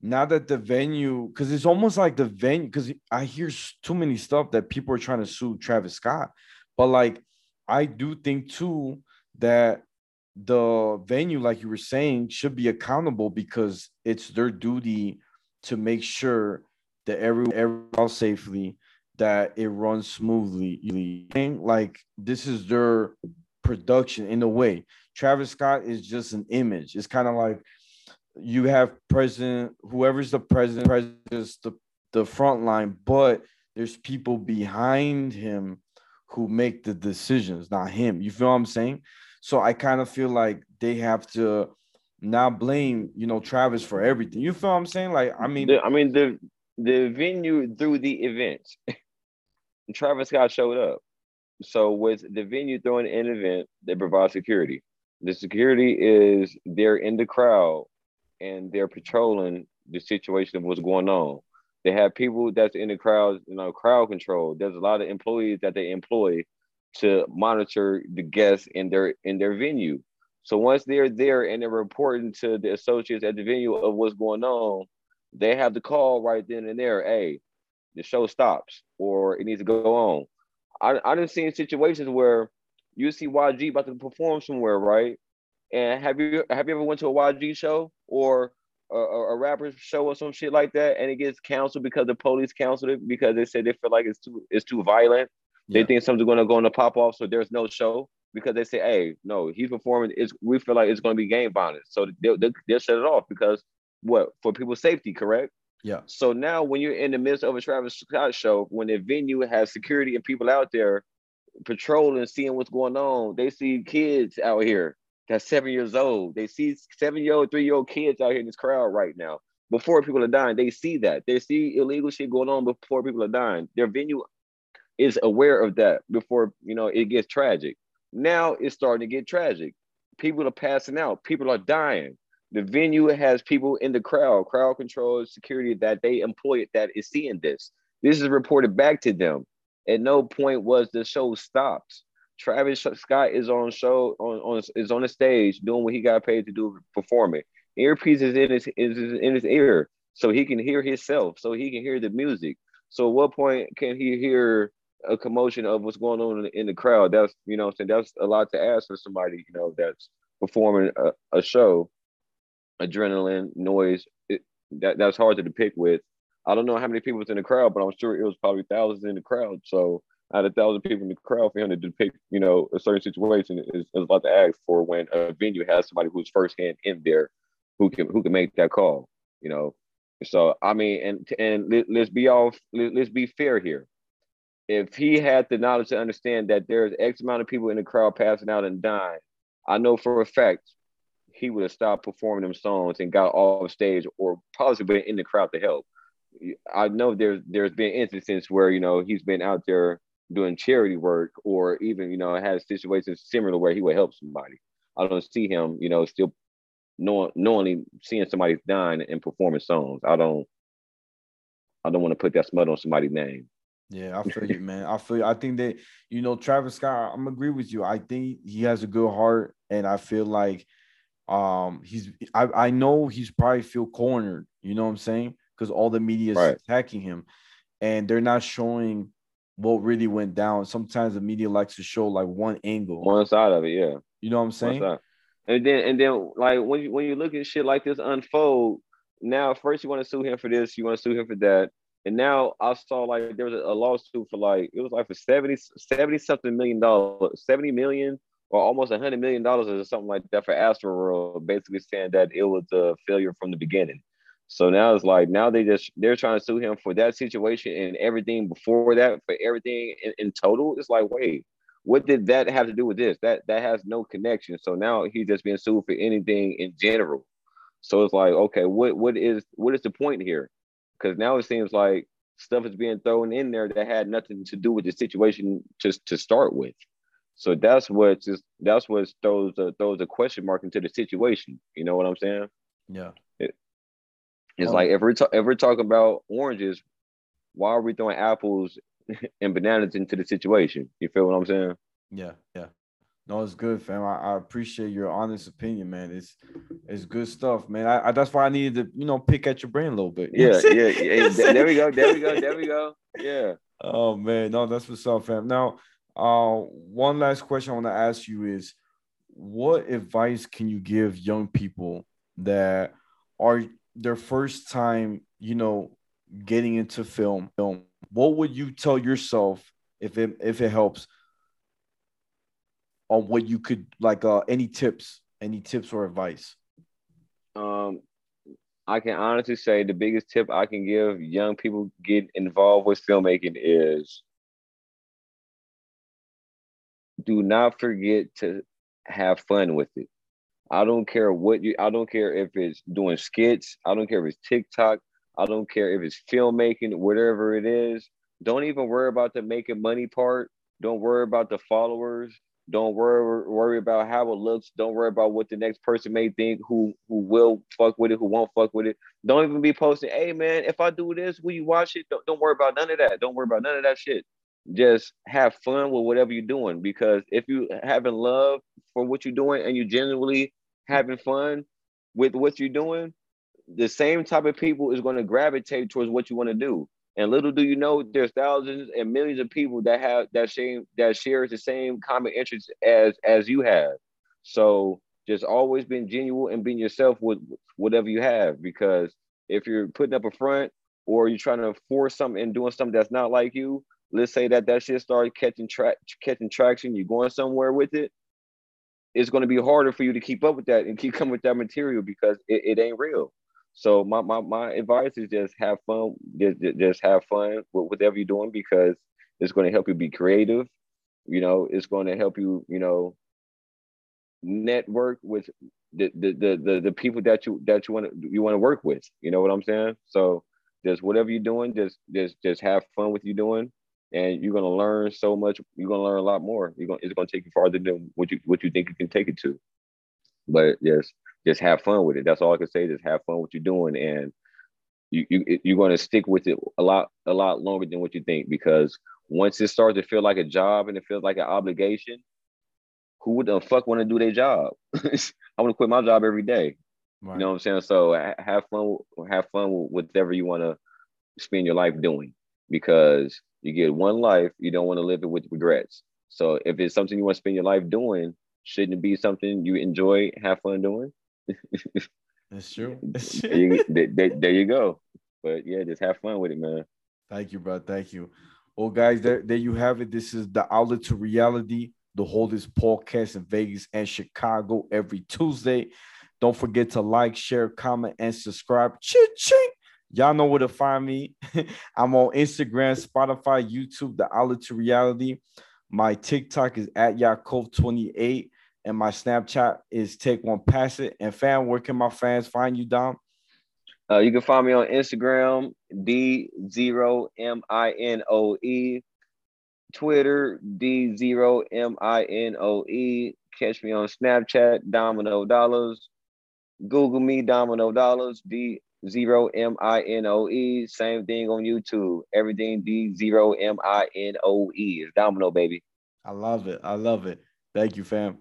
now that the venue because it's almost like the venue because i hear too many stuff that people are trying to sue travis scott. But like I do think too that the venue, like you were saying, should be accountable because it's their duty to make sure that every everyone safely, that it runs smoothly. Like this is their production in a way. Travis Scott is just an image. It's kind of like you have president, whoever's the president, president's the the front line, but there's people behind him who make the decisions, not him. You feel what I'm saying? So I kind of feel like they have to not blame, you know, Travis for everything. You feel what I'm saying? Like, I mean, I mean the the venue through the event, Travis Scott showed up. So with the venue throwing an event, they provide security. The security is they're in the crowd and they're patrolling the situation of what's going on. They have people that's in the crowd, you know, crowd control. There's a lot of employees that they employ to monitor the guests in their in their venue. So once they're there and they're reporting to the associates at the venue of what's going on, they have the call right then and there. Hey, the show stops or it needs to go on. I I done seen situations where you see YG about to perform somewhere, right? And have you have you ever went to a YG show or a, a, rapper show or some shit like that, and it gets canceled because the police canceled it because they said they feel like it's too it's too violent. Yeah. They think something's going to go on the pop off, so there's no show because they say, "Hey, no, he's performing. It's we feel like it's going to be game violence, so they'll, they'll, they'll shut it off because what for people's safety, correct? Yeah. So now when you're in the midst of a Travis Scott show, when the venue has security and people out there patrolling, seeing what's going on, they see kids out here that's seven years old. They see seven year old, three year old kids out here in this crowd right now. Before people are dying, they see that. They see illegal shit going on before people are dying. Their venue is aware of that before you know it gets tragic. Now it's starting to get tragic. People are passing out. People are dying. The venue has people in the crowd, crowd control, security that they employ that is seeing this. This is reported back to them. At no point was the show stopped. Travis Scott is on show on, on is on the stage doing what he got paid to do, performing. Earpiece is in his is in his ear, so he can hear himself, so he can hear the music. So, at what point can he hear a commotion of what's going on in the, crowd? That's you know, saying that's a lot to ask for somebody you know that's performing a, a show. Adrenaline, noise, it, that that's hard to depict with. I don't know how many people was in the crowd, but I'm sure it was probably thousands in the crowd. So out of thousand people in the crowd for him to depict, you know, a certain situation is, is a lot to ask for when a venue has somebody who's firsthand in there who can who can make that call, you know. So I mean, and and let, us be all let, let's be fair here. If he had the knowledge to understand that there's X amount of people in the crowd passing out and dying, I know for a fact he would have stopped performing them songs and got off stage or possibly been in the crowd to help. I know there's there's been instances where you know he's been out there doing charity work or even you know had situations similar where he would help somebody. I don't see him you know still knowing knowingly seeing somebody dying and performing songs. I don't I don't want to put that smut on somebody's name. Yeah, I feel you, man. I feel. You. I think that you know Travis Scott. I'm agree with you. I think he has a good heart, and I feel like um he's. I I know he's probably feel cornered. You know what I'm saying? Because all the media is right. attacking him, and they're not showing what really went down. Sometimes the media likes to show like one angle, one side of it. Yeah, you know what I'm saying? And then and then like when you when you look at shit like this unfold, now first you want to sue him for this, you want to sue him for that. And now I saw like there was a, lawsuit for like it was like for 70, 70 something million dollars, 70 million or almost a hundred million dollars or something like that for Astroworld, basically saying that it was a failure from the beginning. So now it's like now they just they're trying to sue him for that situation and everything before that for everything in, in total. It's like, wait, what did that have to do with this? That that has no connection. So now he's just being sued for anything in general. So it's like, okay, what what is what is the point here? Because now it seems like stuff is being thrown in there that had nothing to do with the situation just to start with. So that's what just that's what throws a, throws a question mark into the situation. You know what I'm saying? Yeah. It, it's um, like if we're ta- if we're talking about oranges, why are we throwing apples and bananas into the situation? You feel what I'm saying? Yeah, yeah. No, it's good, fam. I, I appreciate your honest opinion, man. It's it's good stuff, man. I, I, that's why I needed to, you know, pick at your brain a little bit. Yeah, yeah, yeah. there we go. There we go. There we go. Yeah. Oh man, no, that's what's up, fam. Now, uh, one last question I want to ask you is, what advice can you give young people that are their first time, you know, getting into film. Film. What would you tell yourself if it if it helps on what you could like uh any tips, any tips or advice? Um I can honestly say the biggest tip I can give young people get involved with filmmaking is do not forget to have fun with it. I don't care what you, I don't care if it's doing skits, I don't care if it's TikTok, I don't care if it's filmmaking, whatever it is. Don't even worry about the making money part. Don't worry about the followers. Don't worry worry about how it looks. Don't worry about what the next person may think. Who who will fuck with it? Who won't fuck with it? Don't even be posting. Hey man, if I do this, will you watch it? Don't, don't worry about none of that. Don't worry about none of that shit. Just have fun with whatever you're doing. Because if you having love for what you're doing and you genuinely having fun with what you're doing, the same type of people is going to gravitate towards what you want to do. And little do you know, there's thousands and millions of people that have that same that shares the same common interest as as you have. So just always being genuine and being yourself with whatever you have. Because if you're putting up a front or you're trying to force something and doing something that's not like you, let's say that that shit started catching catching traction, you're going somewhere with it it's going to be harder for you to keep up with that and keep coming with that material because it, it ain't real. So my, my, my advice is just have fun, just, just have fun with whatever you're doing because it's going to help you be creative. You know, it's going to help you, you know, network with the the the the, the people that you that you want to you want to work with. You know what I'm saying? So just whatever you're doing, just just just have fun with you doing, and you're gonna learn so much. You're gonna learn a lot more. You're gonna it's gonna take you farther than what you what you think you can take it to. But just just have fun with it. That's all I can say. Just have fun with what you're doing, and you you you're gonna stick with it a lot a lot longer than what you think because once it starts to feel like a job and it feels like an obligation, who would the fuck want to do their job? I want to quit my job every day. Right. You know what I'm saying? So have fun, have fun with whatever you want to spend your life doing, because you get one life. You don't want to live it with regrets. So if it's something you want to spend your life doing, shouldn't it be something you enjoy, have fun doing? That's true. there, you, there, there you go. But yeah, just have fun with it, man. Thank you, bro. Thank you. Well, guys, there, there you have it. This is the outlet to reality, the holders podcast in Vegas and Chicago every Tuesday. Don't forget to like, share, comment, and subscribe. Ching, Y'all know where to find me. I'm on Instagram, Spotify, YouTube, the outlet to reality. My TikTok is at Yakov28, and my Snapchat is Take One Pass It. And fam, where can my fans find you, Dom? Uh, you can find me on Instagram, D0MINOE, Twitter, D0MINOE. Catch me on Snapchat, Domino Dollars. Google me, Domino Dollars, D zero M I N O E. Same thing on YouTube. Everything D zero M I N O E is Domino, baby. I love it. I love it. Thank you, fam.